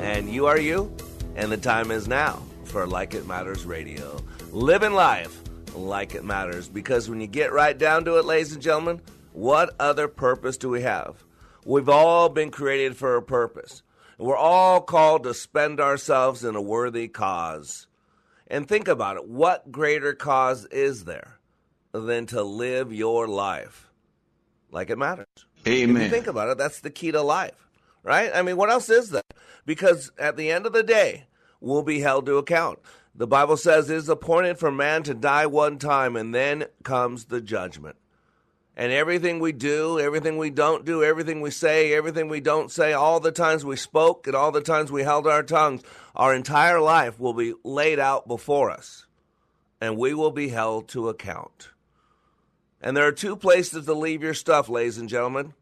and you are you, and the time is now for Like It Matters Radio. Living life like it matters, because when you get right down to it, ladies and gentlemen, what other purpose do we have? We've all been created for a purpose. We're all called to spend ourselves in a worthy cause. And think about it what greater cause is there than to live your life like it matters? Amen. Think about it, that's the key to life, right? I mean, what else is there? Because at the end of the day, we'll be held to account. The Bible says it is appointed for man to die one time, and then comes the judgment. And everything we do, everything we don't do, everything we say, everything we don't say, all the times we spoke and all the times we held our tongues, our entire life will be laid out before us, and we will be held to account. And there are two places to leave your stuff, ladies and gentlemen.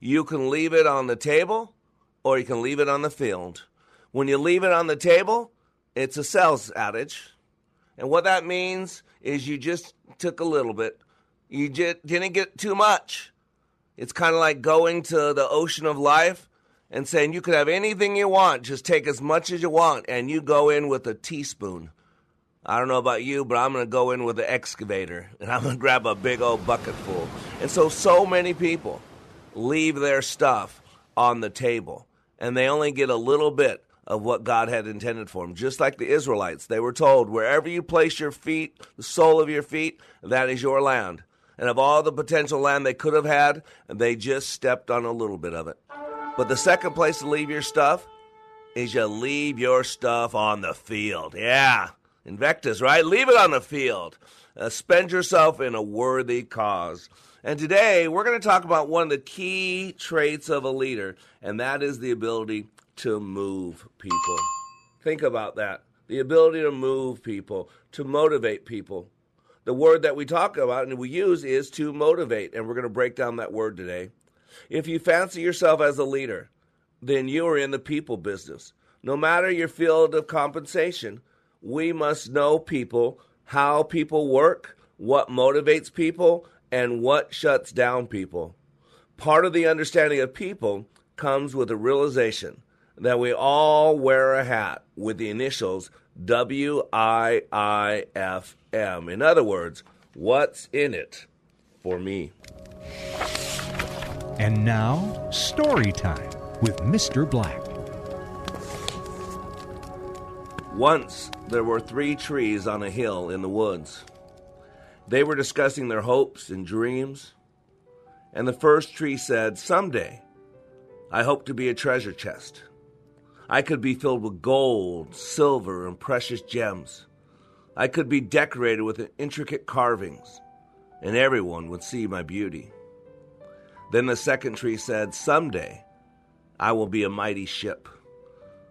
You can leave it on the table or you can leave it on the field. When you leave it on the table, it's a sales adage. And what that means is you just took a little bit. You just didn't get too much. It's kind of like going to the ocean of life and saying you could have anything you want, just take as much as you want, and you go in with a teaspoon. I don't know about you, but I'm going to go in with an excavator and I'm going to grab a big old bucket full. And so, so many people leave their stuff on the table and they only get a little bit of what God had intended for them. Just like the Israelites, they were told, wherever you place your feet, the sole of your feet, that is your land. And of all the potential land they could have had, they just stepped on a little bit of it. But the second place to leave your stuff is you leave your stuff on the field. Yeah. Invictus, right? Leave it on the field. Uh, spend yourself in a worthy cause. And today we're going to talk about one of the key traits of a leader, and that is the ability to move people. Think about that. The ability to move people, to motivate people. The word that we talk about and we use is to motivate, and we're going to break down that word today. If you fancy yourself as a leader, then you are in the people business. No matter your field of compensation, we must know people, how people work, what motivates people, and what shuts down people. Part of the understanding of people comes with the realization that we all wear a hat with the initials W I I F M. In other words, what's in it for me? And now, story time with Mr. Black. Once there were three trees on a hill in the woods. They were discussing their hopes and dreams. And the first tree said, Someday, I hope to be a treasure chest. I could be filled with gold, silver, and precious gems. I could be decorated with intricate carvings, and everyone would see my beauty. Then the second tree said, Someday, I will be a mighty ship.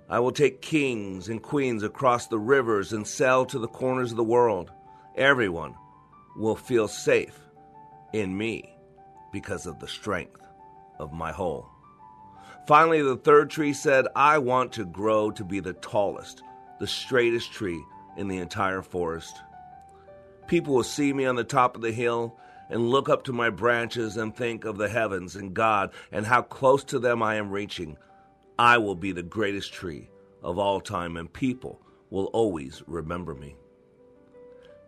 I will take kings and queens across the rivers and sail to the corners of the world. Everyone will feel safe in me because of the strength of my whole. Finally, the third tree said, I want to grow to be the tallest, the straightest tree in the entire forest. People will see me on the top of the hill and look up to my branches and think of the heavens and God and how close to them I am reaching. I will be the greatest tree of all time, and people will always remember me.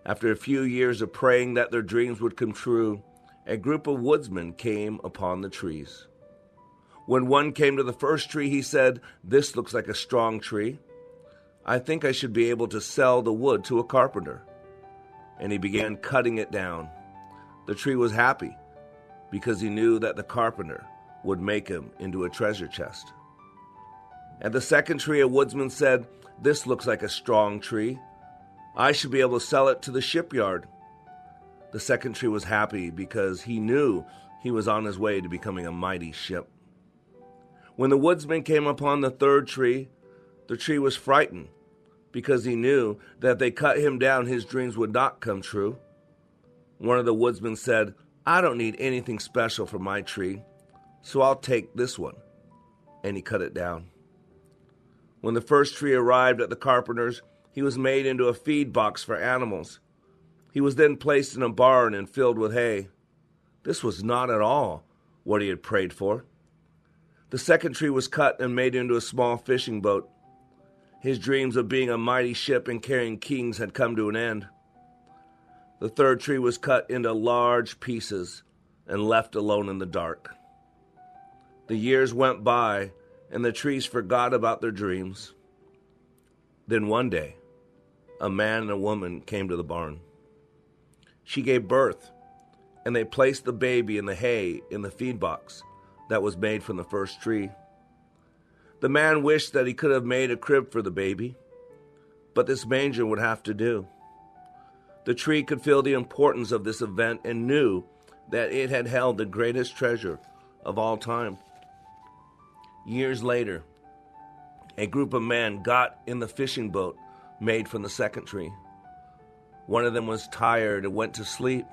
After a few years of praying that their dreams would come true, a group of woodsmen came upon the trees. When one came to the first tree, he said, This looks like a strong tree. I think I should be able to sell the wood to a carpenter. And he began cutting it down. The tree was happy because he knew that the carpenter would make him into a treasure chest. At the second tree, a woodsman said, This looks like a strong tree. I should be able to sell it to the shipyard. The second tree was happy because he knew he was on his way to becoming a mighty ship. When the woodsman came upon the third tree, the tree was frightened because he knew that if they cut him down, his dreams would not come true. One of the woodsmen said, I don't need anything special for my tree, so I'll take this one. And he cut it down. When the first tree arrived at the carpenter's, he was made into a feed box for animals. He was then placed in a barn and filled with hay. This was not at all what he had prayed for. The second tree was cut and made into a small fishing boat. His dreams of being a mighty ship and carrying kings had come to an end. The third tree was cut into large pieces and left alone in the dark. The years went by, and the trees forgot about their dreams. Then one day, a man and a woman came to the barn. She gave birth, and they placed the baby in the hay in the feed box that was made from the first tree. The man wished that he could have made a crib for the baby, but this manger would have to do. The tree could feel the importance of this event and knew that it had held the greatest treasure of all time. Years later, a group of men got in the fishing boat made from the second tree. One of them was tired and went to sleep.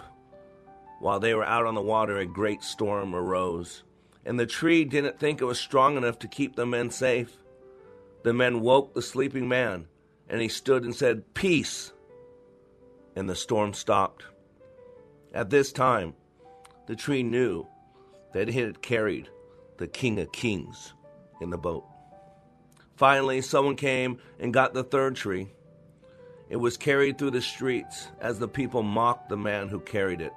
While they were out on the water, a great storm arose, and the tree didn't think it was strong enough to keep the men safe. The men woke the sleeping man, and he stood and said, Peace! And the storm stopped. At this time, the tree knew that it had carried the King of Kings in the boat. Finally, someone came and got the third tree. It was carried through the streets as the people mocked the man who carried it.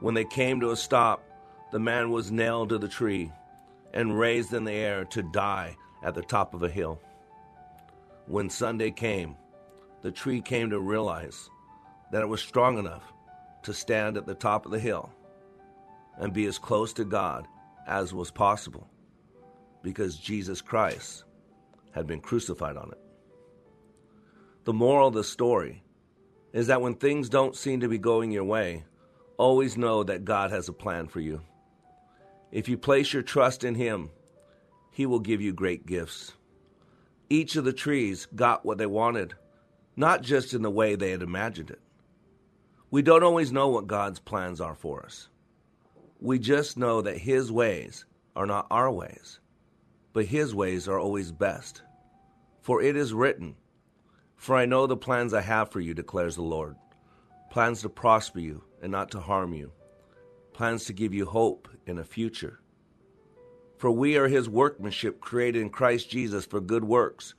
When they came to a stop, the man was nailed to the tree and raised in the air to die at the top of a hill. When Sunday came, the tree came to realize that it was strong enough to stand at the top of the hill and be as close to God as was possible because Jesus Christ had been crucified on it. The moral of the story is that when things don't seem to be going your way, always know that God has a plan for you. If you place your trust in Him, He will give you great gifts. Each of the trees got what they wanted, not just in the way they had imagined it. We don't always know what God's plans are for us. We just know that His ways are not our ways, but His ways are always best. For it is written, for I know the plans I have for you, declares the Lord plans to prosper you and not to harm you, plans to give you hope in a future. For we are his workmanship created in Christ Jesus for good works,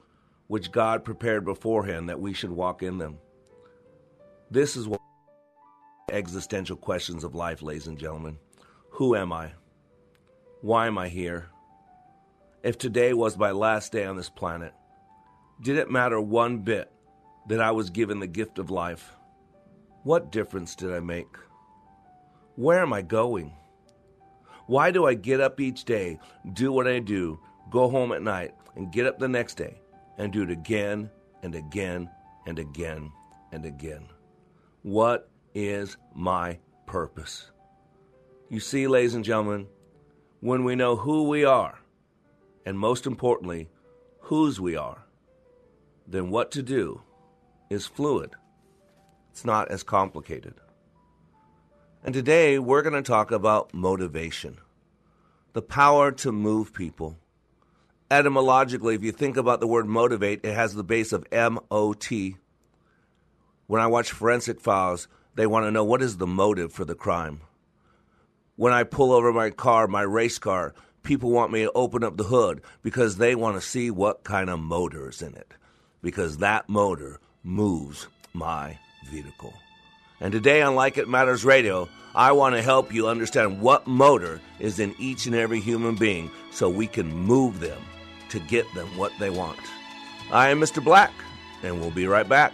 which God prepared beforehand that we should walk in them. This is what existential questions of life, ladies and gentlemen. Who am I? Why am I here? If today was my last day on this planet, did it matter one bit that I was given the gift of life? What difference did I make? Where am I going? Why do I get up each day, do what I do, go home at night, and get up the next day and do it again and again and again and again? What is my purpose? You see, ladies and gentlemen, when we know who we are, and most importantly, whose we are, then what to do is fluid. It's not as complicated. And today we're going to talk about motivation the power to move people. Etymologically, if you think about the word motivate, it has the base of M O T. When I watch forensic files, they want to know what is the motive for the crime. When I pull over my car, my race car, people want me to open up the hood because they want to see what kind of motor is in it because that motor moves my vehicle. And today on Like It Matters Radio, I want to help you understand what motor is in each and every human being so we can move them to get them what they want. I am Mr. Black, and we'll be right back.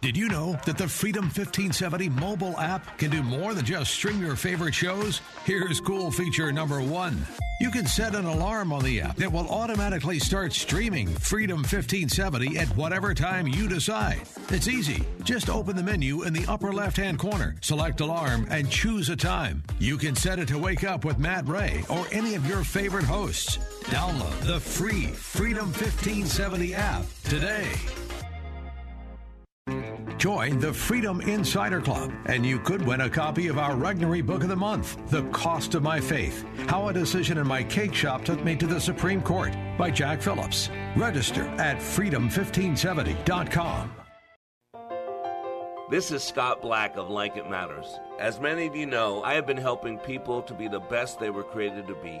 Did you know that the Freedom 1570 mobile app can do more than just stream your favorite shows? Here's cool feature number one. You can set an alarm on the app that will automatically start streaming Freedom 1570 at whatever time you decide. It's easy. Just open the menu in the upper left hand corner, select alarm, and choose a time. You can set it to wake up with Matt Ray or any of your favorite hosts. Download the free Freedom 1570 app today. Join the Freedom Insider Club, and you could win a copy of our Regnery Book of the Month, The Cost of My Faith How a Decision in My Cake Shop Took Me to the Supreme Court by Jack Phillips. Register at freedom1570.com. This is Scott Black of Like It Matters. As many of you know, I have been helping people to be the best they were created to be.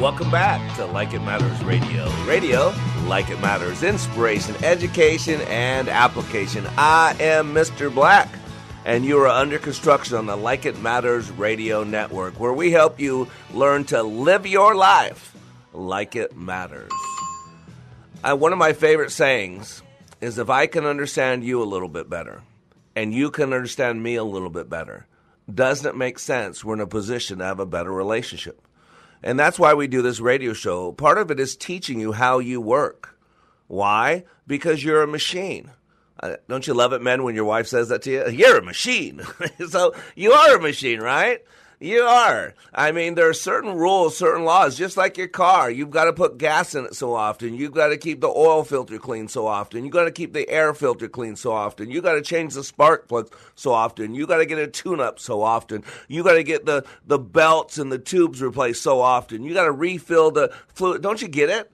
Welcome back to Like It Matters Radio. Radio, like it matters, inspiration, education, and application. I am Mr. Black, and you are under construction on the Like It Matters Radio Network, where we help you learn to live your life like it matters. Uh, one of my favorite sayings is if I can understand you a little bit better, and you can understand me a little bit better, doesn't it make sense we're in a position to have a better relationship? And that's why we do this radio show. Part of it is teaching you how you work. Why? Because you're a machine. Uh, don't you love it, men, when your wife says that to you? You're a machine. so you are a machine, right? You are. I mean, there are certain rules, certain laws, just like your car. You've got to put gas in it so often. You've got to keep the oil filter clean so often. You've got to keep the air filter clean so often. You've got to change the spark plugs so often. You've got to get a tune up so often. You've got to get the, the belts and the tubes replaced so often. You've got to refill the fluid. Don't you get it?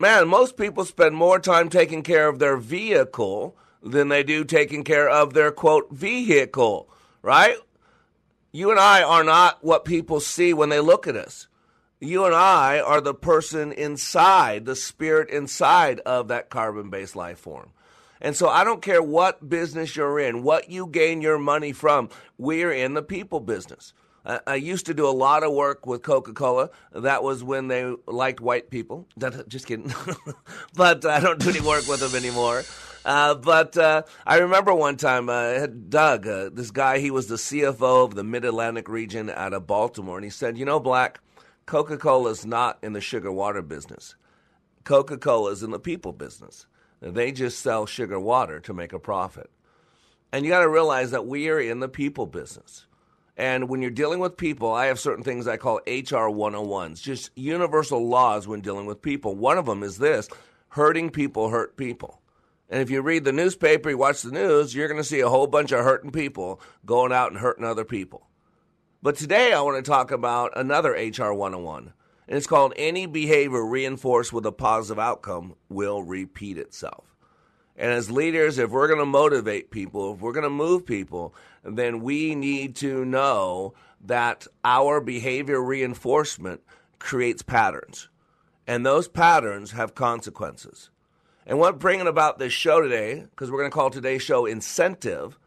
Man, most people spend more time taking care of their vehicle than they do taking care of their quote vehicle, right? You and I are not what people see when they look at us. You and I are the person inside, the spirit inside of that carbon based life form. And so I don't care what business you're in, what you gain your money from, we're in the people business. I used to do a lot of work with Coca Cola. That was when they liked white people. Just kidding. but I don't do any work with them anymore. Uh, but uh, I remember one time uh, Doug, uh, this guy, he was the CFO of the Mid Atlantic region out of Baltimore, and he said, You know, Black, Coca Cola is not in the sugar water business. Coca Cola is in the people business. They just sell sugar water to make a profit. And you got to realize that we are in the people business. And when you're dealing with people, I have certain things I call HR 101s, just universal laws when dealing with people. One of them is this hurting people hurt people. And if you read the newspaper, you watch the news, you're going to see a whole bunch of hurting people going out and hurting other people. But today I want to talk about another HR 101. And it's called Any Behavior Reinforced with a Positive Outcome Will Repeat Itself. And as leaders, if we're going to motivate people, if we're going to move people, then we need to know that our behavior reinforcement creates patterns. And those patterns have consequences. And what bringing about this show today, because we're going to call today's show Incentive,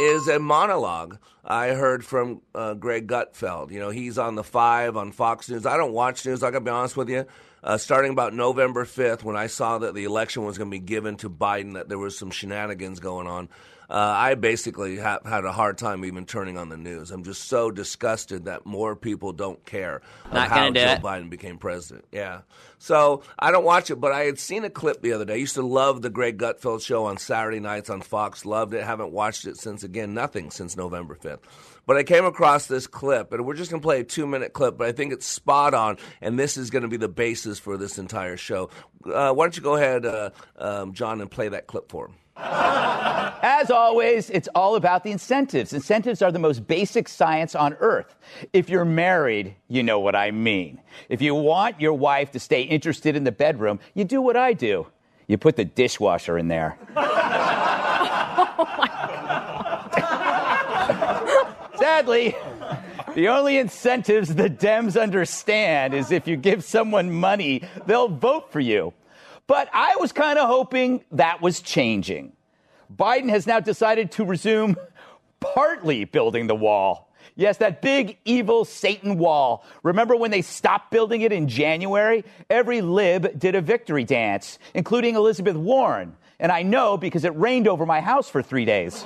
is a monologue I heard from uh, Greg Gutfeld. You know, he's on the Five on Fox News. I don't watch news. I got to be honest with you. Uh, starting about November 5th, when I saw that the election was going to be given to Biden, that there was some shenanigans going on, uh, I basically ha- had a hard time even turning on the news. I'm just so disgusted that more people don't care Not how do Joe it. Biden became president. Yeah. So I don't watch it, but I had seen a clip the other day. I used to love the Greg Gutfeld show on Saturday nights on Fox. Loved it. Haven't watched it since, again, nothing since November 5th. But I came across this clip, and we're just going to play a two minute clip, but I think it's spot on, and this is going to be the basis for this entire show. Uh, why don't you go ahead, uh, um, John, and play that clip for him? As always, it's all about the incentives. Incentives are the most basic science on earth. If you're married, you know what I mean. If you want your wife to stay interested in the bedroom, you do what I do you put the dishwasher in there. Oh Sadly, the only incentives the Dems understand is if you give someone money, they'll vote for you. But I was kind of hoping that was changing. Biden has now decided to resume partly building the wall. Yes, that big evil Satan wall. Remember when they stopped building it in January? Every lib did a victory dance, including Elizabeth Warren. And I know because it rained over my house for three days.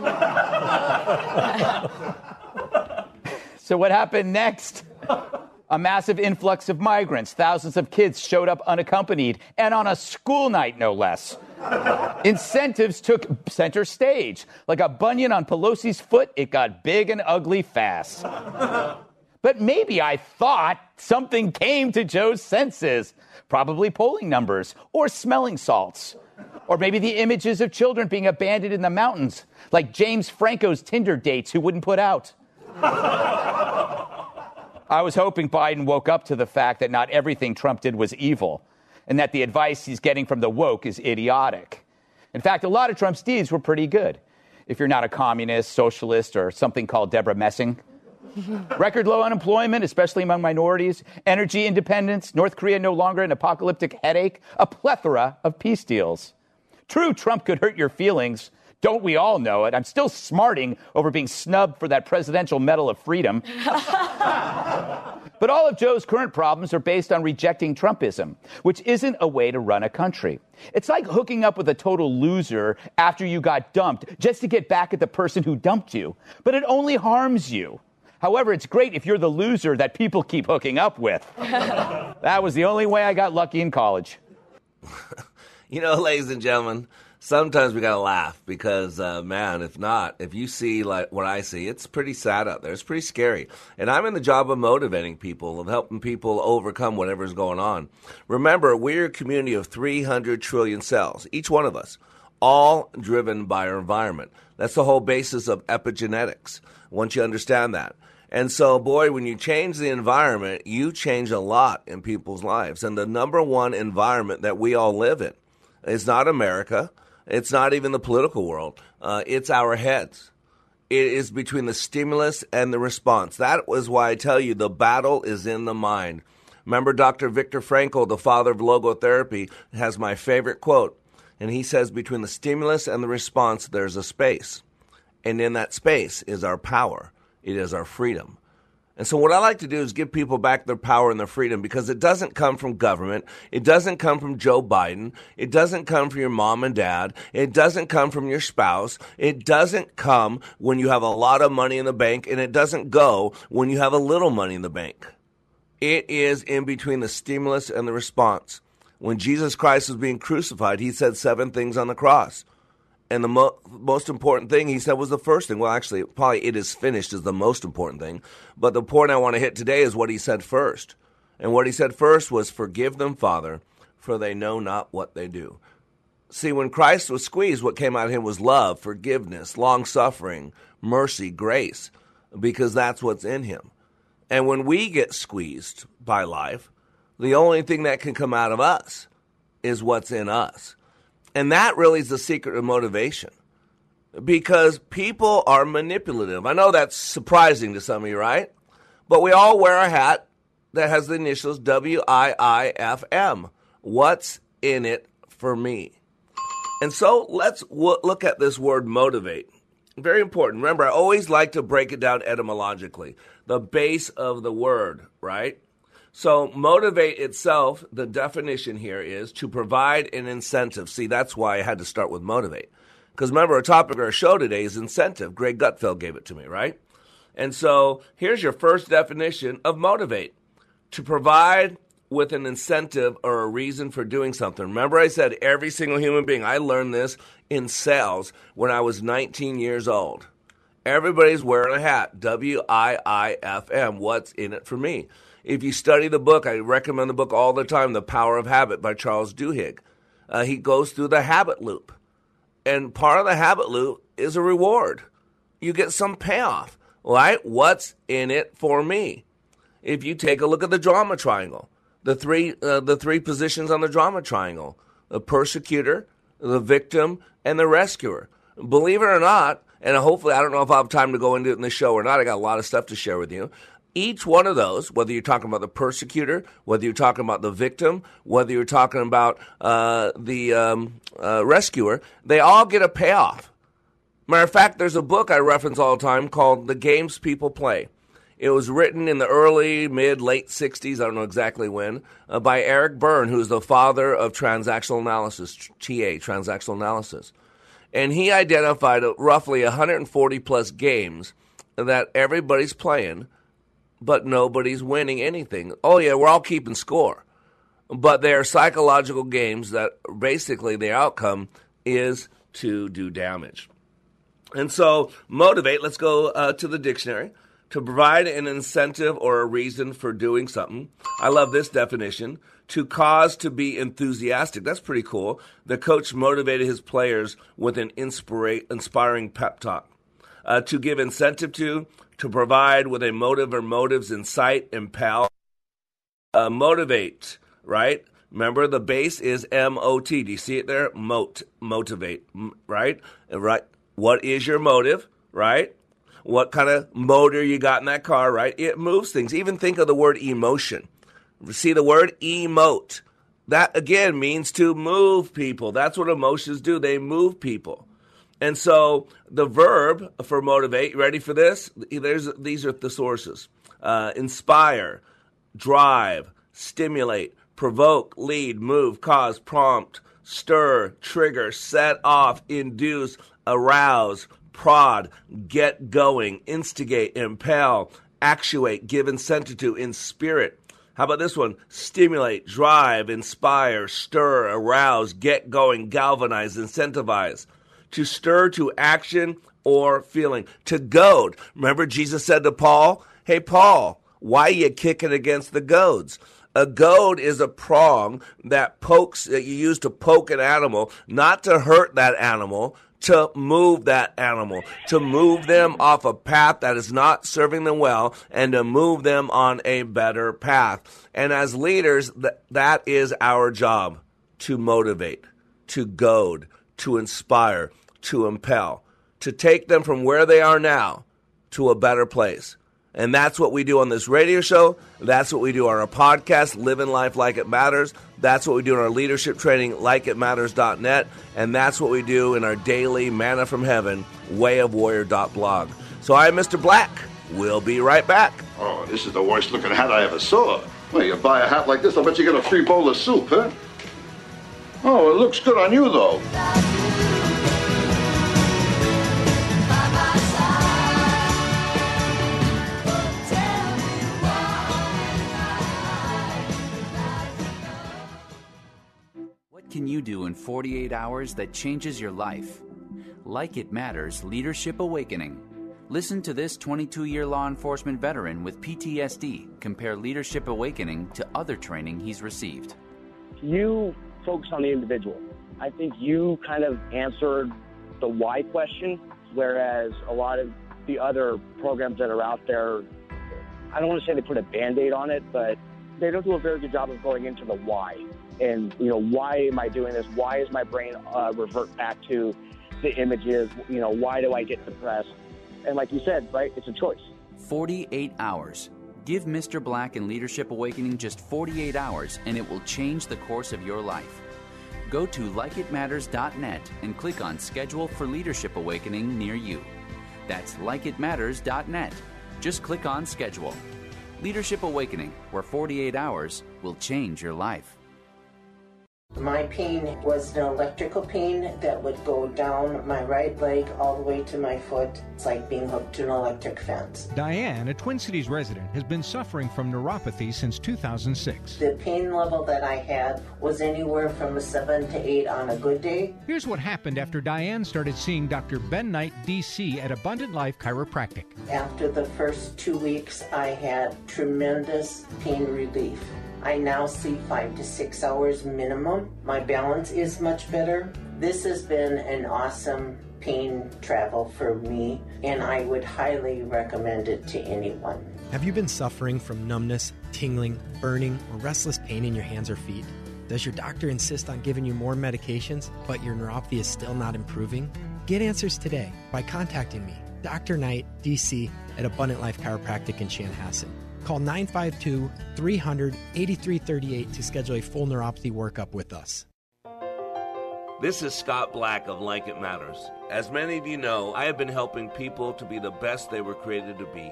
so, what happened next? A massive influx of migrants. Thousands of kids showed up unaccompanied, and on a school night, no less. Incentives took center stage. Like a bunion on Pelosi's foot, it got big and ugly fast. But maybe I thought something came to Joe's senses. Probably polling numbers or smelling salts. Or maybe the images of children being abandoned in the mountains, like James Franco's Tinder dates who wouldn't put out. I was hoping Biden woke up to the fact that not everything Trump did was evil, and that the advice he's getting from the woke is idiotic. In fact, a lot of Trump's deeds were pretty good, if you're not a communist, socialist, or something called Debra Messing. Record low unemployment, especially among minorities, energy independence, North Korea no longer an apocalyptic headache, a plethora of peace deals. True, Trump could hurt your feelings. Don't we all know it? I'm still smarting over being snubbed for that Presidential Medal of Freedom. but all of Joe's current problems are based on rejecting Trumpism, which isn't a way to run a country. It's like hooking up with a total loser after you got dumped just to get back at the person who dumped you, but it only harms you. However, it's great if you're the loser that people keep hooking up with. that was the only way I got lucky in college. you know, ladies and gentlemen, sometimes we gotta laugh because, uh, man, if not, if you see like what I see, it's pretty sad out there. It's pretty scary. And I'm in the job of motivating people, of helping people overcome whatever's going on. Remember, we're a community of 300 trillion cells, each one of us, all driven by our environment. That's the whole basis of epigenetics. Once you understand that. And so, boy, when you change the environment, you change a lot in people's lives. And the number one environment that we all live in is not America. It's not even the political world. Uh, it's our heads. It is between the stimulus and the response. That was why I tell you the battle is in the mind. Remember, Dr. Viktor Frankl, the father of logotherapy, has my favorite quote. And he says, Between the stimulus and the response, there's a space. And in that space is our power, it is our freedom. And so, what I like to do is give people back their power and their freedom because it doesn't come from government. It doesn't come from Joe Biden. It doesn't come from your mom and dad. It doesn't come from your spouse. It doesn't come when you have a lot of money in the bank. And it doesn't go when you have a little money in the bank. It is in between the stimulus and the response. When Jesus Christ was being crucified, he said seven things on the cross. And the mo- most important thing he said was the first thing. Well, actually, probably it is finished is the most important thing. But the point I want to hit today is what he said first. And what he said first was, Forgive them, Father, for they know not what they do. See, when Christ was squeezed, what came out of him was love, forgiveness, long suffering, mercy, grace, because that's what's in him. And when we get squeezed by life, the only thing that can come out of us is what's in us. And that really is the secret of motivation because people are manipulative. I know that's surprising to some of you, right? But we all wear a hat that has the initials W I I F M. What's in it for me? And so let's w- look at this word motivate. Very important. Remember, I always like to break it down etymologically, the base of the word, right? So, motivate itself, the definition here is to provide an incentive. See, that's why I had to start with motivate. Because remember, our topic or our show today is incentive. Greg Gutfeld gave it to me, right? And so, here's your first definition of motivate to provide with an incentive or a reason for doing something. Remember, I said every single human being, I learned this in sales when I was 19 years old. Everybody's wearing a hat. W I I F M. What's in it for me? If you study the book, I recommend the book all the time, The Power of Habit by Charles Duhigg. Uh, he goes through the habit loop. And part of the habit loop is a reward. You get some payoff, right? What's in it for me? If you take a look at the drama triangle, the three, uh, the three positions on the drama triangle the persecutor, the victim, and the rescuer. Believe it or not, and hopefully, I don't know if I'll have time to go into it in the show or not. I got a lot of stuff to share with you each one of those, whether you're talking about the persecutor, whether you're talking about the victim, whether you're talking about uh, the um, uh, rescuer, they all get a payoff. Matter of fact, there's a book I reference all the time called The Games People Play. It was written in the early, mid, late 60s, I don't know exactly when, uh, by Eric Berne, who's the father of transactional analysis, TA, transactional analysis. And he identified roughly 140 plus games that everybody's playing but nobody's winning anything. Oh, yeah, we're all keeping score. But they are psychological games that basically the outcome is to do damage. And so, motivate, let's go uh, to the dictionary. To provide an incentive or a reason for doing something. I love this definition. To cause to be enthusiastic. That's pretty cool. The coach motivated his players with an inspira- inspiring pep talk. Uh, to give incentive to, to provide with a motive or motives, incite, impel, uh, motivate, right? Remember, the base is M O T. Do you see it there? Mote, motivate, right? Right. What is your motive, right? What kind of motor you got in that car, right? It moves things. Even think of the word emotion. See the word emote. That again means to move people. That's what emotions do. They move people. And so the verb for motivate, ready for this? There's, these are the sources uh, inspire, drive, stimulate, provoke, lead, move, cause, prompt, stir, trigger, set off, induce, arouse, prod, get going, instigate, impel, actuate, give incentive to, in spirit. How about this one? Stimulate, drive, inspire, stir, arouse, get going, galvanize, incentivize to stir to action or feeling, to goad. Remember, Jesus said to Paul, Hey, Paul, why you kicking against the goads? A goad is a prong that pokes, that you use to poke an animal, not to hurt that animal, to move that animal, to move them off a path that is not serving them well, and to move them on a better path. And as leaders, th- that is our job to motivate, to goad, to inspire, to impel, to take them from where they are now to a better place. And that's what we do on this radio show. That's what we do on our podcast, Living Life Like It Matters. That's what we do in our leadership training, likeitmatters.net. And that's what we do in our daily manna from heaven, wayofwarrior.blog. So I'm Mr. Black. We'll be right back. Oh, this is the worst looking hat I ever saw. Well, you buy a hat like this, I'll bet you get a free bowl of soup, huh? Oh, it looks good on you, though. What can you do in 48 hours that changes your life? Like It Matters Leadership Awakening. Listen to this 22 year law enforcement veteran with PTSD compare Leadership Awakening to other training he's received. You focus on the individual. I think you kind of answered the why question, whereas a lot of the other programs that are out there, I don't want to say they put a band aid on it, but they don't do a very good job of going into the why. And, you know, why am I doing this? Why is my brain uh, revert back to the images? You know, why do I get depressed? And like you said, right, it's a choice. 48 hours. Give Mr. Black and Leadership Awakening just 48 hours, and it will change the course of your life. Go to likeitmatters.net and click on Schedule for Leadership Awakening near you. That's likeitmatters.net. Just click on Schedule. Leadership Awakening, where 48 hours will change your life. My pain was an electrical pain that would go down my right leg all the way to my foot. It's like being hooked to an electric fence. Diane, a Twin Cities resident, has been suffering from neuropathy since 2006. The pain level that I had was anywhere from a 7 to 8 on a good day. Here's what happened after Diane started seeing Dr. Ben Knight, DC, at Abundant Life Chiropractic. After the first two weeks, I had tremendous pain relief. I now sleep five to six hours minimum. My balance is much better. This has been an awesome pain travel for me, and I would highly recommend it to anyone. Have you been suffering from numbness, tingling, burning, or restless pain in your hands or feet? Does your doctor insist on giving you more medications, but your neuropathy is still not improving? Get answers today by contacting me, Dr. Knight, DC, at Abundant Life Chiropractic in Chanhassen. Call 952 300 8338 to schedule a full neuropathy workup with us. This is Scott Black of Like It Matters. As many of you know, I have been helping people to be the best they were created to be.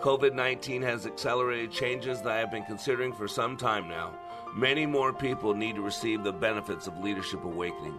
COVID 19 has accelerated changes that I have been considering for some time now. Many more people need to receive the benefits of Leadership Awakening.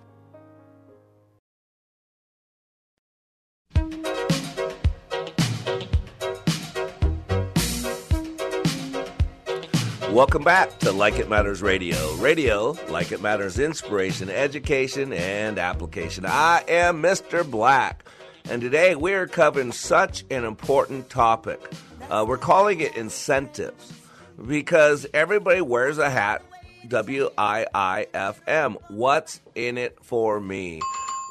Welcome back to Like It Matters Radio. Radio, like it matters, inspiration, education, and application. I am Mr. Black, and today we're covering such an important topic. Uh, we're calling it incentives because everybody wears a hat. W I I F M. What's in it for me?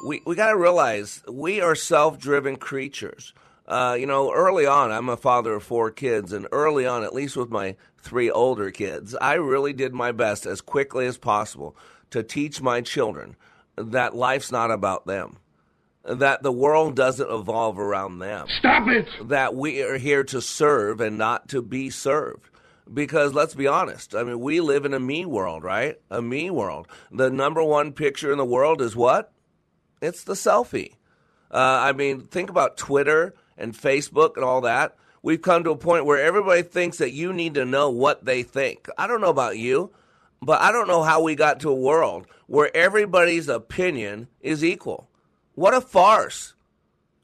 We we got to realize we are self-driven creatures. Uh, you know, early on, I'm a father of four kids, and early on, at least with my three older kids, I really did my best as quickly as possible to teach my children that life's not about them. That the world doesn't evolve around them. Stop it! That we are here to serve and not to be served. Because let's be honest, I mean, we live in a me world, right? A me world. The number one picture in the world is what? It's the selfie. Uh, I mean, think about Twitter and Facebook and all that. We've come to a point where everybody thinks that you need to know what they think. I don't know about you, but I don't know how we got to a world where everybody's opinion is equal. What a farce.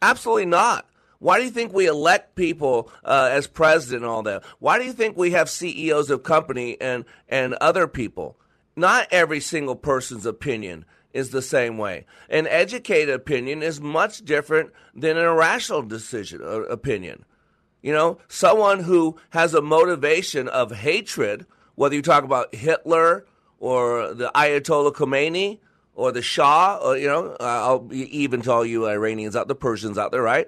Absolutely not. Why do you think we elect people uh, as president and all that? Why do you think we have CEOs of company and and other people? Not every single person's opinion is the same way. An educated opinion is much different than an irrational decision uh, opinion. You know, someone who has a motivation of hatred, whether you talk about Hitler or the Ayatollah Khomeini or the Shah, or you know, I'll even to all you Iranians out, the Persians out there, right?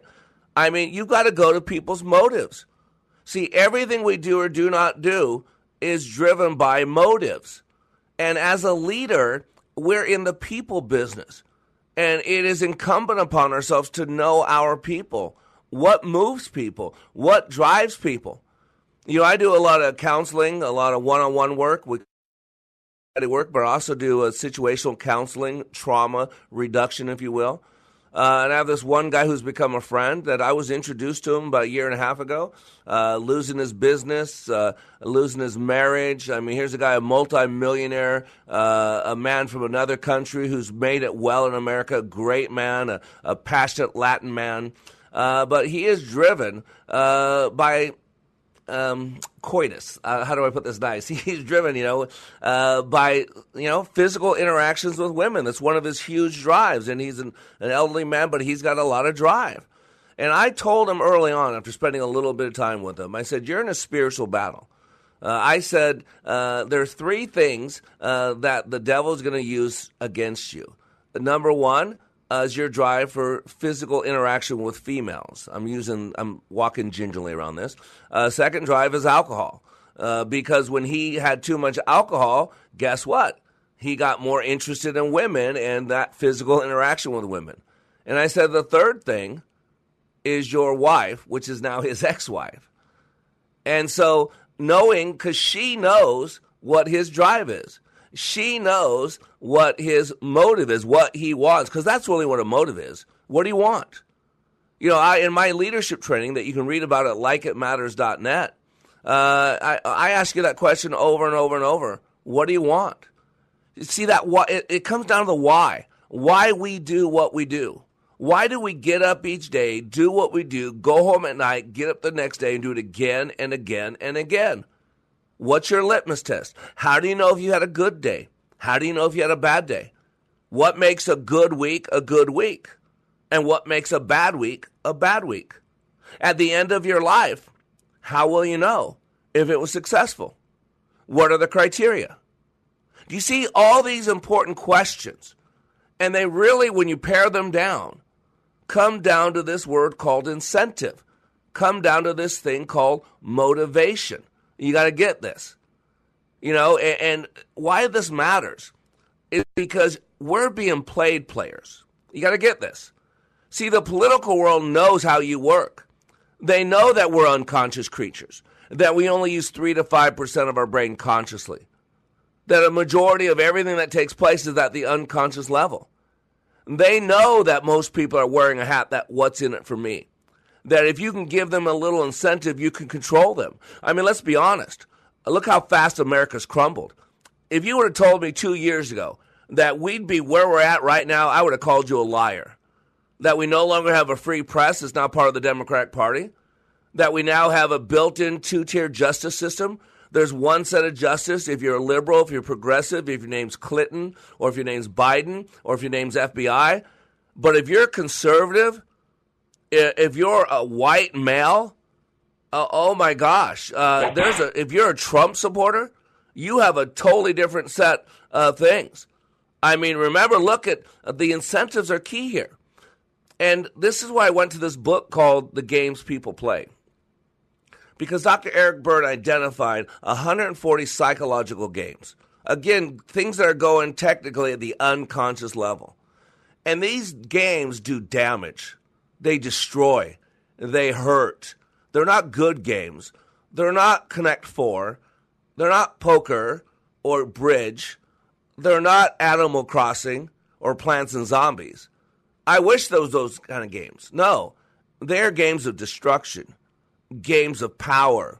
I mean, you've got to go to people's motives. See, everything we do or do not do is driven by motives. And as a leader, we're in the people business. And it is incumbent upon ourselves to know our people. What moves people? What drives people? You know, I do a lot of counseling, a lot of one on one work with work, but I also do a situational counseling, trauma reduction, if you will. Uh, and I have this one guy who's become a friend that I was introduced to him about a year and a half ago, uh, losing his business, uh, losing his marriage. I mean, here's a guy, a multimillionaire, uh, a man from another country who's made it well in America, great man, a, a passionate Latin man. Uh, but he is driven uh, by um, coitus. Uh, how do I put this nice? He's driven, you know, uh, by you know physical interactions with women. That's one of his huge drives, and he's an, an elderly man, but he's got a lot of drive. And I told him early on, after spending a little bit of time with him, I said, "You're in a spiritual battle." Uh, I said, uh, "There are three things uh, that the devil is going to use against you. Number one." Is your drive for physical interaction with females. I'm using, I'm walking gingerly around this. Uh, second drive is alcohol. Uh, because when he had too much alcohol, guess what? He got more interested in women and that physical interaction with women. And I said the third thing is your wife, which is now his ex wife. And so knowing, because she knows what his drive is she knows what his motive is, what he wants, because that's really what a motive is. What do you want? You know, I, in my leadership training that you can read about at likeitmatters.net, uh, I, I ask you that question over and over and over. What do you want? You see that it, it comes down to the why. Why we do what we do. Why do we get up each day, do what we do, go home at night, get up the next day, and do it again and again and again? What's your litmus test? How do you know if you had a good day? How do you know if you had a bad day? What makes a good week a good week? And what makes a bad week a bad week? At the end of your life, how will you know if it was successful? What are the criteria? Do you see all these important questions? And they really, when you pare them down, come down to this word called incentive, come down to this thing called motivation. You got to get this. You know, and, and why this matters is because we're being played players. You got to get this. See, the political world knows how you work. They know that we're unconscious creatures, that we only use 3 to 5% of our brain consciously, that a majority of everything that takes place is at the unconscious level. They know that most people are wearing a hat that what's in it for me that if you can give them a little incentive, you can control them. I mean, let's be honest. Look how fast America's crumbled. If you would have told me two years ago that we'd be where we're at right now, I would have called you a liar. That we no longer have a free press, it's not part of the Democratic Party. That we now have a built in two tier justice system. There's one set of justice if you're a liberal, if you're progressive, if your name's Clinton, or if your name's Biden, or if your name's FBI. But if you're conservative, if you're a white male, uh, oh my gosh, uh, there's a if you're a Trump supporter, you have a totally different set of things. I mean, remember, look at uh, the incentives are key here, and this is why I went to this book called "The Games People Play." Because Dr. Eric Berne identified 140 psychological games. Again, things that are going technically at the unconscious level. And these games do damage they destroy, they hurt. They're not good games. They're not Connect Four. They're not poker or bridge. They're not Animal Crossing or Plants and Zombies. I wish those those kind of games. No, they're games of destruction, games of power,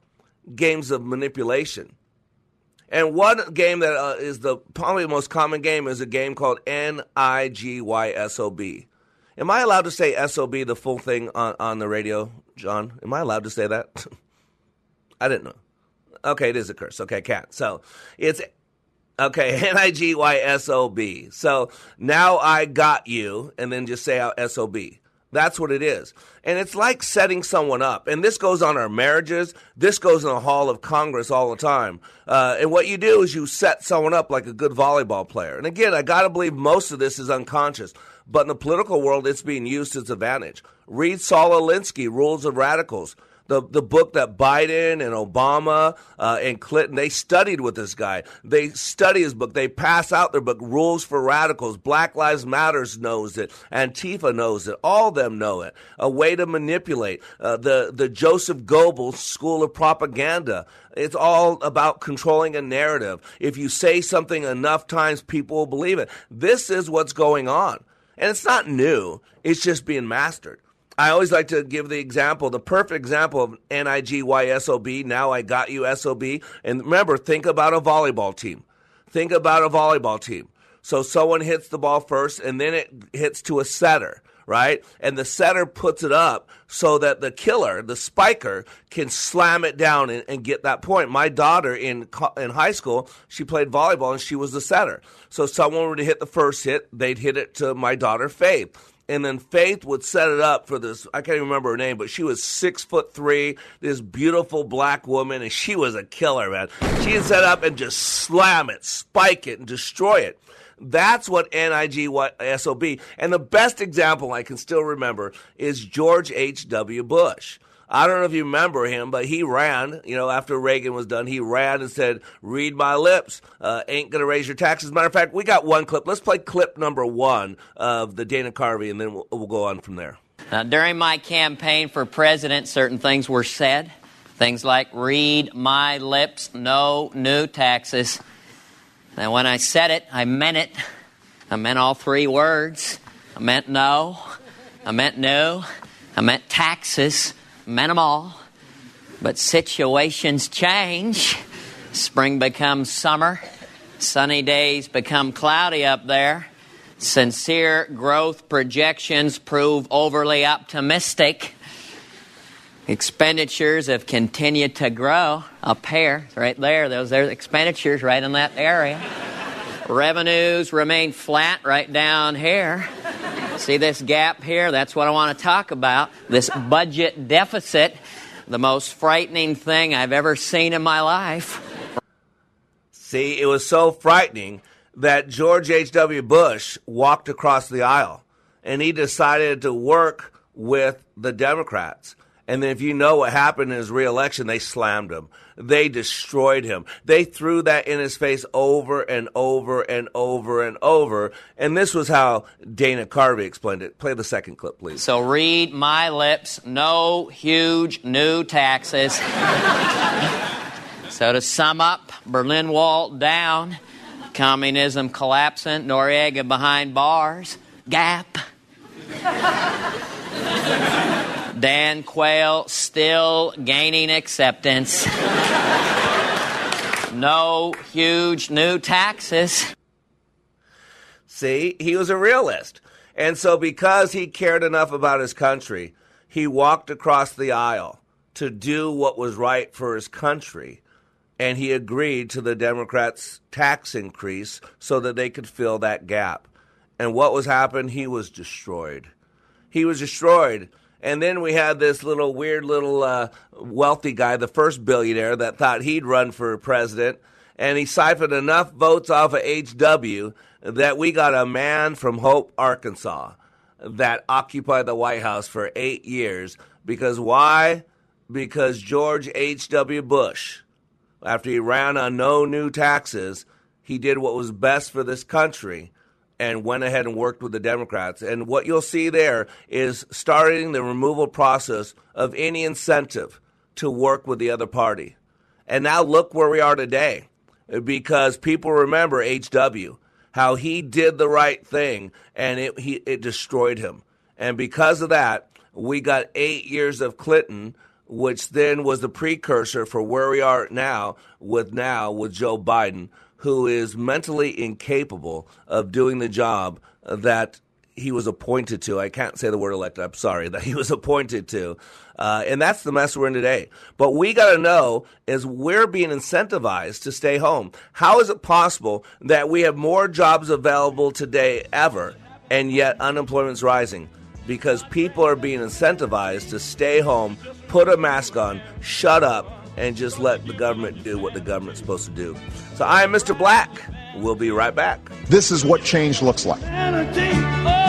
games of manipulation. And one game that uh, is the probably the most common game is a game called N I G Y S O B. Am I allowed to say SOB, the full thing on, on the radio, John? Am I allowed to say that? I didn't know. Okay, it is a curse. Okay, cat. So it's Okay, N I G Y S O B. So now I got you, and then just say out S O B. That's what it is. And it's like setting someone up. And this goes on our marriages. This goes in the hall of Congress all the time. Uh, and what you do is you set someone up like a good volleyball player. And again, I got to believe most of this is unconscious. But in the political world, it's being used to its advantage. Read Saul Alinsky, Rules of Radicals the the book that Biden and Obama uh, and Clinton they studied with this guy. They study his book. They pass out their book, Rules for Radicals. Black Lives Matters knows it. Antifa knows it. All of them know it. A way to manipulate uh, the the Joseph Goebbels School of Propaganda. It's all about controlling a narrative. If you say something enough times, people will believe it. This is what's going on. And it's not new, it's just being mastered. I always like to give the example, the perfect example of N I G Y S O B. Now I got you S O B. And remember, think about a volleyball team. Think about a volleyball team. So someone hits the ball first, and then it hits to a setter, right? And the setter puts it up so that the killer, the spiker, can slam it down and, and get that point. My daughter in in high school, she played volleyball and she was the setter. So someone were to hit the first hit, they'd hit it to my daughter Faith and then Faith would set it up for this. I can't even remember her name, but she was six foot three, this beautiful black woman, and she was a killer, man. She'd set up and just slam it, spike it, and destroy it. That's what NIGSOB. And the best example I can still remember is George H.W. Bush. I don't know if you remember him, but he ran, you know, after Reagan was done, he ran and said, read my lips, uh, ain't going to raise your taxes. Matter of fact, we got one clip. Let's play clip number one of the Dana Carvey, and then we'll, we'll go on from there. Now, during my campaign for president, certain things were said. Things like, read my lips, no new taxes. And when I said it, I meant it. I meant all three words. I meant no. I meant no. I meant taxes I meant them all. But situations change. Spring becomes summer. Sunny days become cloudy up there. Sincere growth projections prove overly optimistic. Expenditures have continued to grow up here, right there. Those are expenditures right in that area. Revenues remain flat right down here. See this gap here? That's what I want to talk about. This budget deficit, the most frightening thing I've ever seen in my life. See, it was so frightening that George H.W. Bush walked across the aisle and he decided to work with the Democrats. And then if you know what happened in his reelection, they slammed him. They destroyed him. They threw that in his face over and over and over and over. And this was how Dana Carvey explained it. Play the second clip, please. So read my lips. No huge new taxes. so to sum up, Berlin Wall down, communism collapsing, Noriega behind bars, gap. Dan Quayle still gaining acceptance. no huge new taxes. See, he was a realist. And so, because he cared enough about his country, he walked across the aisle to do what was right for his country. And he agreed to the Democrats' tax increase so that they could fill that gap. And what was happened? He was destroyed. He was destroyed. And then we had this little weird little uh, wealthy guy, the first billionaire, that thought he'd run for president. And he siphoned enough votes off of HW that we got a man from Hope, Arkansas, that occupied the White House for eight years. Because why? Because George H.W. Bush, after he ran on no new taxes, he did what was best for this country and went ahead and worked with the Democrats. And what you'll see there is starting the removal process of any incentive to work with the other party. And now look where we are today because people remember HW, how he did the right thing and it, he, it destroyed him. And because of that, we got eight years of Clinton, which then was the precursor for where we are now with now with Joe Biden, who is mentally incapable of doing the job that he was appointed to. I can't say the word elected. I'm sorry that he was appointed to. Uh, and that's the mess we're in today. But we got to know is we're being incentivized to stay home. How is it possible that we have more jobs available today ever, and yet unemployment's rising? Because people are being incentivized to stay home, put a mask on, shut up, and just let the government do what the government's supposed to do. So I am Mr. Black. We'll be right back. This is what change looks like. Oh.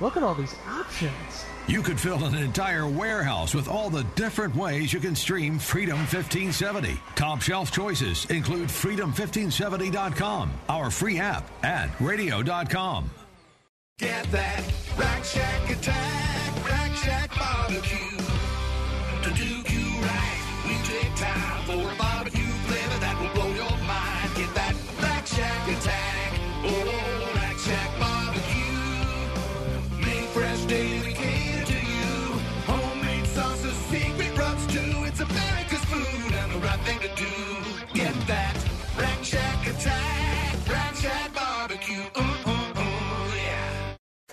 Look at all these options. You could fill an entire warehouse with all the different ways you can stream Freedom 1570. Top shelf choices include freedom1570.com, our free app, and radio.com. Get that Rack Shack attack, Rack Shack barbecue. To do you right, we take time for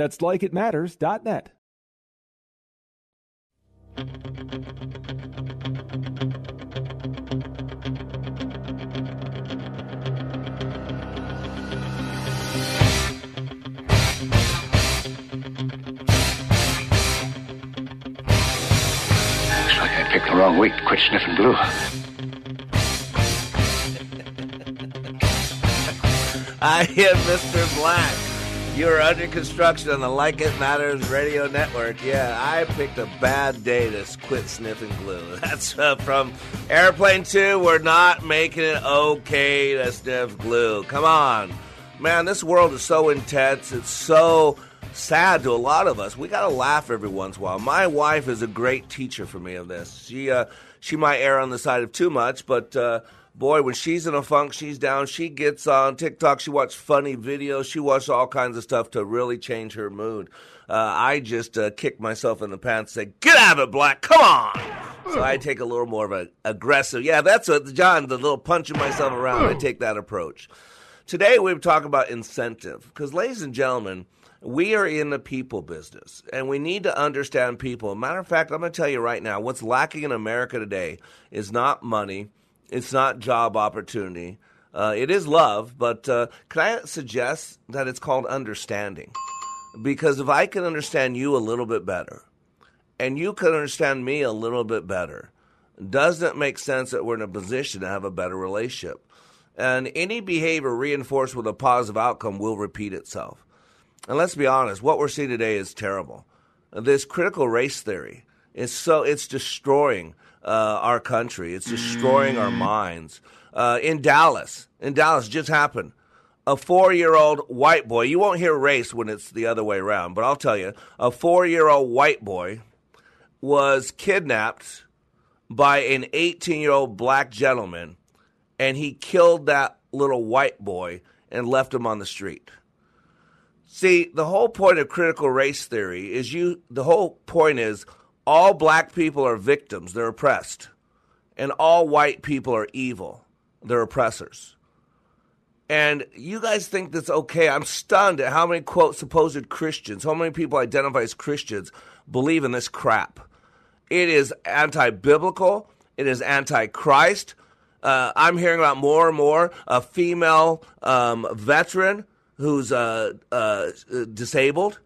That's likeitmatters.net. Looks like I picked the wrong week to quit sniffing glue. I am Mr. Black. You're under construction on the Like It Matters radio network. Yeah, I picked a bad day to quit sniffing glue. That's uh, from Airplane 2. We're not making it okay to sniff glue. Come on. Man, this world is so intense. It's so sad to a lot of us. We got to laugh every once in a while. My wife is a great teacher for me of this. She, uh, she might err on the side of too much, but. Uh, boy, when she's in a funk, she's down. She gets on TikTok. She watches funny videos. She watches all kinds of stuff to really change her mood. Uh, I just uh, kick myself in the pants and say, "Get out of it, Black! Come on!" So I take a little more of a aggressive. Yeah, that's what John. The little punching myself around. I take that approach. Today we're talking about incentive because, ladies and gentlemen, We are in the people business, and we need to understand people. Matter of fact, I'm going to tell you right now what's lacking in America today is not money, it's not job opportunity. Uh, it is love, but uh, can I suggest that it's called understanding? Because if I can understand you a little bit better, and you can understand me a little bit better, doesn't it make sense that we're in a position to have a better relationship? And any behavior reinforced with a positive outcome will repeat itself. And let's be honest, what we're seeing today is terrible. This critical race theory is so it's destroying our country. It's destroying our minds. Uh, in Dallas, in Dallas, just happened. A four-year-old white boy. You won't hear race when it's the other way around, but I'll tell you, a four-year-old white boy was kidnapped by an 18-year-old black gentleman, and he killed that little white boy and left him on the street. See, the whole point of critical race theory is you the whole point is all black people are victims, they're oppressed. And all white people are evil, they're oppressors. And you guys think that's okay. I'm stunned at how many quote supposed Christians, how many people identify as Christians believe in this crap. It is anti biblical, it is anti Christ. Uh, I'm hearing about more and more a female um, veteran who's uh, uh, disabled.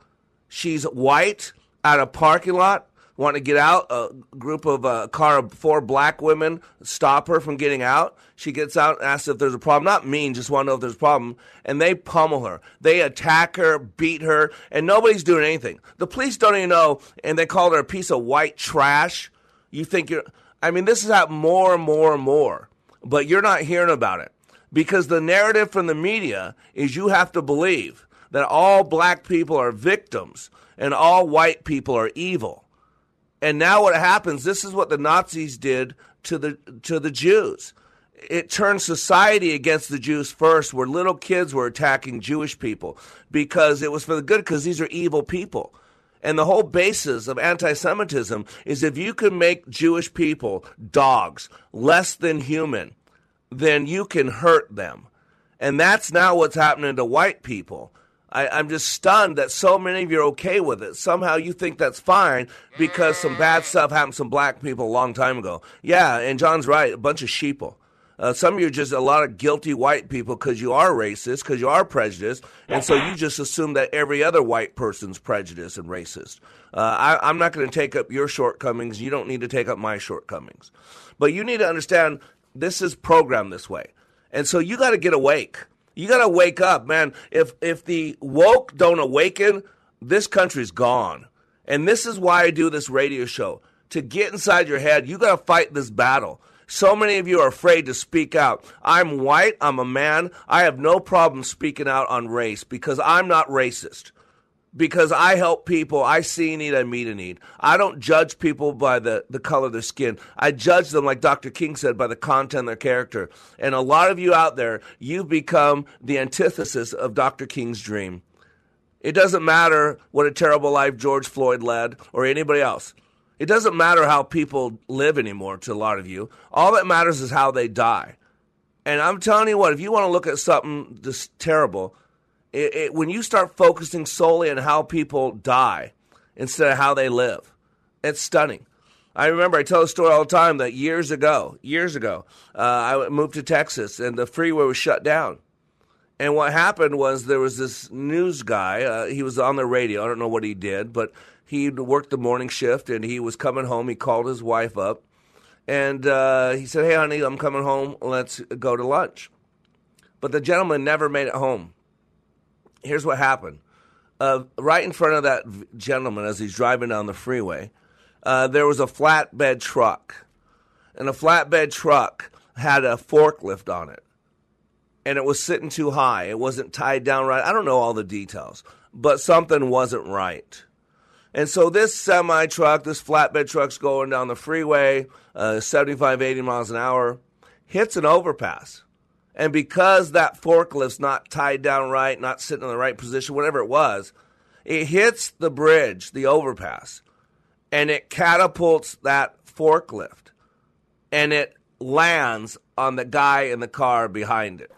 She's white at a parking lot, want to get out. A group of a uh, car of four black women stop her from getting out. She gets out and asks if there's a problem. Not mean, just want to know if there's a problem. And they pummel her. They attack her, beat her, and nobody's doing anything. The police don't even know, and they call her a piece of white trash. You think you're. I mean, this is happening more and more and more, but you're not hearing about it because the narrative from the media is you have to believe that all black people are victims and all white people are evil. And now what happens, this is what the Nazis did to the to the Jews. It turned society against the Jews first, where little kids were attacking Jewish people because it was for the good, because these are evil people. And the whole basis of anti Semitism is if you can make Jewish people dogs, less than human, then you can hurt them. And that's now what's happening to white people. I, am just stunned that so many of you are okay with it. Somehow you think that's fine because some bad stuff happened to some black people a long time ago. Yeah, and John's right, a bunch of sheeple. Uh, some of you are just a lot of guilty white people because you are racist, because you are prejudiced, and so you just assume that every other white person's prejudiced and racist. Uh, I, I'm not going to take up your shortcomings. You don't need to take up my shortcomings. But you need to understand this is programmed this way. And so you got to get awake. You got to wake up, man. If if the woke don't awaken, this country's gone. And this is why I do this radio show. To get inside your head, you got to fight this battle. So many of you are afraid to speak out. I'm white, I'm a man. I have no problem speaking out on race because I'm not racist because I help people. I see a need, I meet a need. I don't judge people by the, the color of their skin. I judge them, like Dr. King said, by the content of their character. And a lot of you out there, you've become the antithesis of Dr. King's dream. It doesn't matter what a terrible life George Floyd led or anybody else. It doesn't matter how people live anymore to a lot of you. All that matters is how they die. And I'm telling you what, if you want to look at something just terrible, it, it, when you start focusing solely on how people die instead of how they live, it's stunning. I remember I tell a story all the time that years ago, years ago, uh, I moved to Texas and the freeway was shut down. And what happened was there was this news guy. Uh, he was on the radio. I don't know what he did, but he worked the morning shift and he was coming home. He called his wife up and uh, he said, Hey, honey, I'm coming home. Let's go to lunch. But the gentleman never made it home here's what happened. Uh, right in front of that gentleman, as he's driving down the freeway, uh, there was a flatbed truck. And the flatbed truck had a forklift on it. And it was sitting too high. It wasn't tied down right. I don't know all the details, but something wasn't right. And so this semi truck, this flatbed truck's going down the freeway, uh, 75, 80 miles an hour, hits an overpass. And because that forklift's not tied down right, not sitting in the right position, whatever it was, it hits the bridge, the overpass, and it catapults that forklift and it lands on the guy in the car behind it.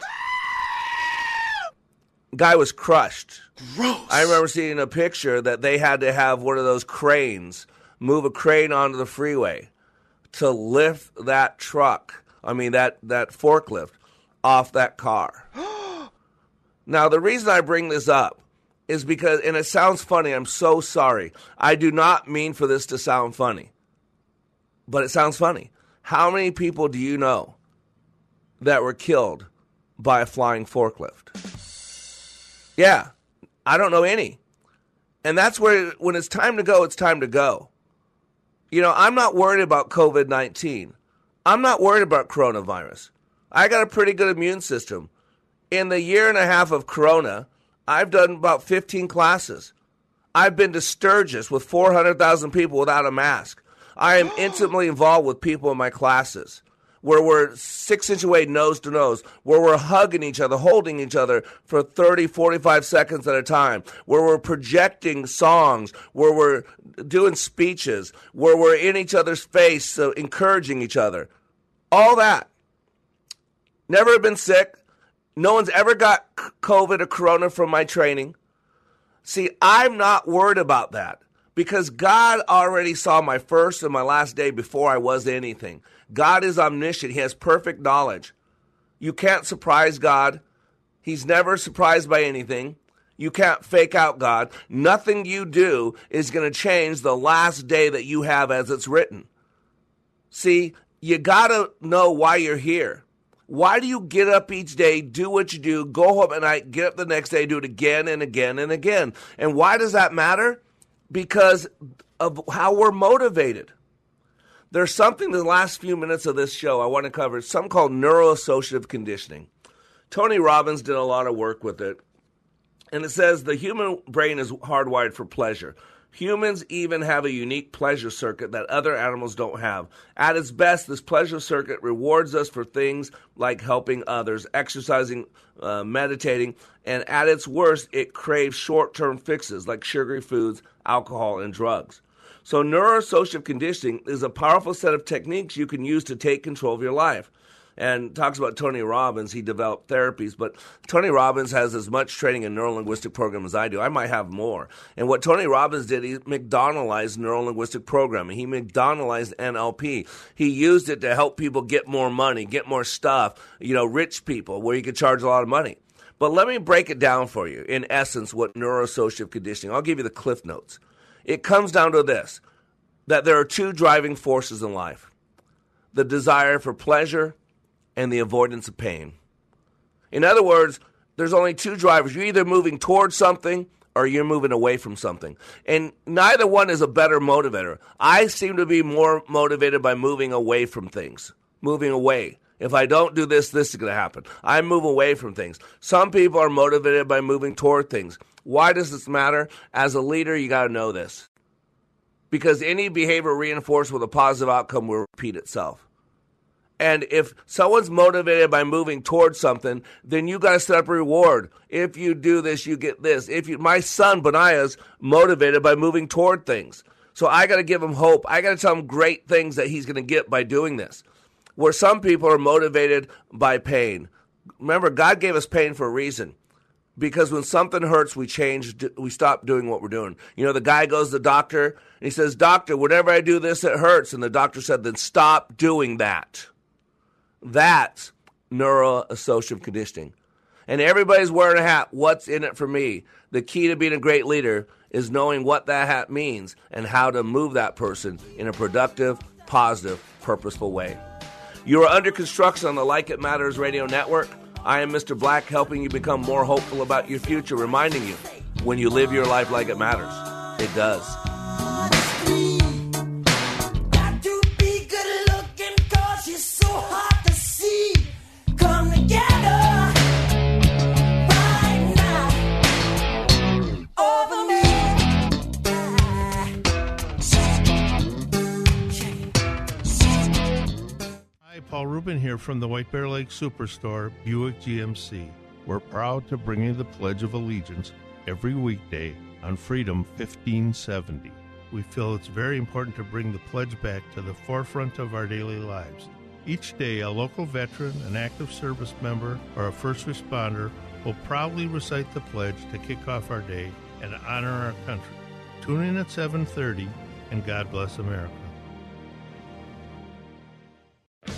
Guy was crushed. Gross. I remember seeing a picture that they had to have one of those cranes move a crane onto the freeway to lift that truck. I mean that that forklift off that car. now the reason I bring this up is because and it sounds funny, I'm so sorry. I do not mean for this to sound funny. But it sounds funny. How many people do you know that were killed by a flying forklift? Yeah, I don't know any. And that's where, when it's time to go, it's time to go. You know, I'm not worried about COVID 19. I'm not worried about coronavirus. I got a pretty good immune system. In the year and a half of Corona, I've done about 15 classes. I've been to Sturgis with 400,000 people without a mask. I am intimately involved with people in my classes where we're six inches away, nose to nose, where we're hugging each other, holding each other for 30, 45 seconds at a time, where we're projecting songs, where we're doing speeches, where we're in each other's face, so encouraging each other. All that. Never been sick. No one's ever got COVID or corona from my training. See, I'm not worried about that because God already saw my first and my last day before I was anything. God is omniscient, He has perfect knowledge. You can't surprise God, He's never surprised by anything. You can't fake out God. Nothing you do is going to change the last day that you have as it's written. See, you got to know why you're here. Why do you get up each day, do what you do, go home at night, get up the next day, do it again and again and again? And why does that matter? because of how we're motivated. There's something in the last few minutes of this show I want to cover. Something called neuroassociative conditioning. Tony Robbins did a lot of work with it. And it says the human brain is hardwired for pleasure. Humans even have a unique pleasure circuit that other animals don't have. At its best, this pleasure circuit rewards us for things like helping others, exercising, uh, meditating, and at its worst, it craves short term fixes like sugary foods, alcohol, and drugs. So, neuroassociative conditioning is a powerful set of techniques you can use to take control of your life. And talks about Tony Robbins. He developed therapies, but Tony Robbins has as much training in neurolinguistic program as I do. I might have more. And what Tony Robbins did, he McDonaldized neurolinguistic programming. He McDonaldized NLP. He used it to help people get more money, get more stuff. You know, rich people where you could charge a lot of money. But let me break it down for you, in essence, what neuroassociative conditioning. I'll give you the cliff notes. It comes down to this that there are two driving forces in life the desire for pleasure and the avoidance of pain. In other words, there's only two drivers. You're either moving towards something or you're moving away from something. And neither one is a better motivator. I seem to be more motivated by moving away from things, moving away. If I don't do this, this is going to happen. I move away from things. Some people are motivated by moving toward things. Why does this matter? As a leader, you got to know this. Because any behavior reinforced with a positive outcome will repeat itself. And if someone's motivated by moving towards something, then you got to set up a reward. If you do this, you get this. If you, my son Benaya's motivated by moving toward things, so I got to give him hope. I got to tell him great things that he's going to get by doing this where some people are motivated by pain. Remember, God gave us pain for a reason. Because when something hurts, we change, we stop doing what we're doing. You know, the guy goes to the doctor and he says, Doctor, whenever I do this, it hurts. And the doctor said, Then stop doing that. That's neuroassociative conditioning. And everybody's wearing a hat. What's in it for me? The key to being a great leader is knowing what that hat means and how to move that person in a productive, positive, purposeful way. You are under construction on the Like It Matters radio network. I am Mr. Black, helping you become more hopeful about your future, reminding you when you live your life like it matters, it does. Paul Rubin here from the White Bear Lake Superstore, Buick GMC. We're proud to bring you the Pledge of Allegiance every weekday on Freedom 1570. We feel it's very important to bring the pledge back to the forefront of our daily lives. Each day, a local veteran, an active service member, or a first responder will proudly recite the pledge to kick off our day and honor our country. Tune in at 7:30 and God bless America.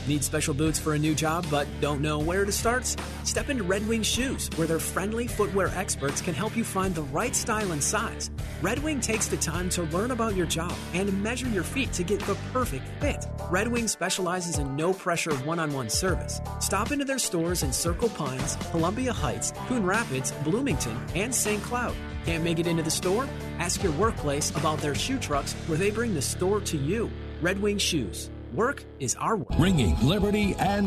Need special boots for a new job but don't know where to start? Step into Red Wing Shoes, where their friendly footwear experts can help you find the right style and size. Red Wing takes the time to learn about your job and measure your feet to get the perfect fit. Red Wing specializes in no pressure one on one service. Stop into their stores in Circle Pines, Columbia Heights, Coon Rapids, Bloomington, and St. Cloud. Can't make it into the store? Ask your workplace about their shoe trucks where they bring the store to you. Red Wing Shoes. Work is our work. Ringing Liberty and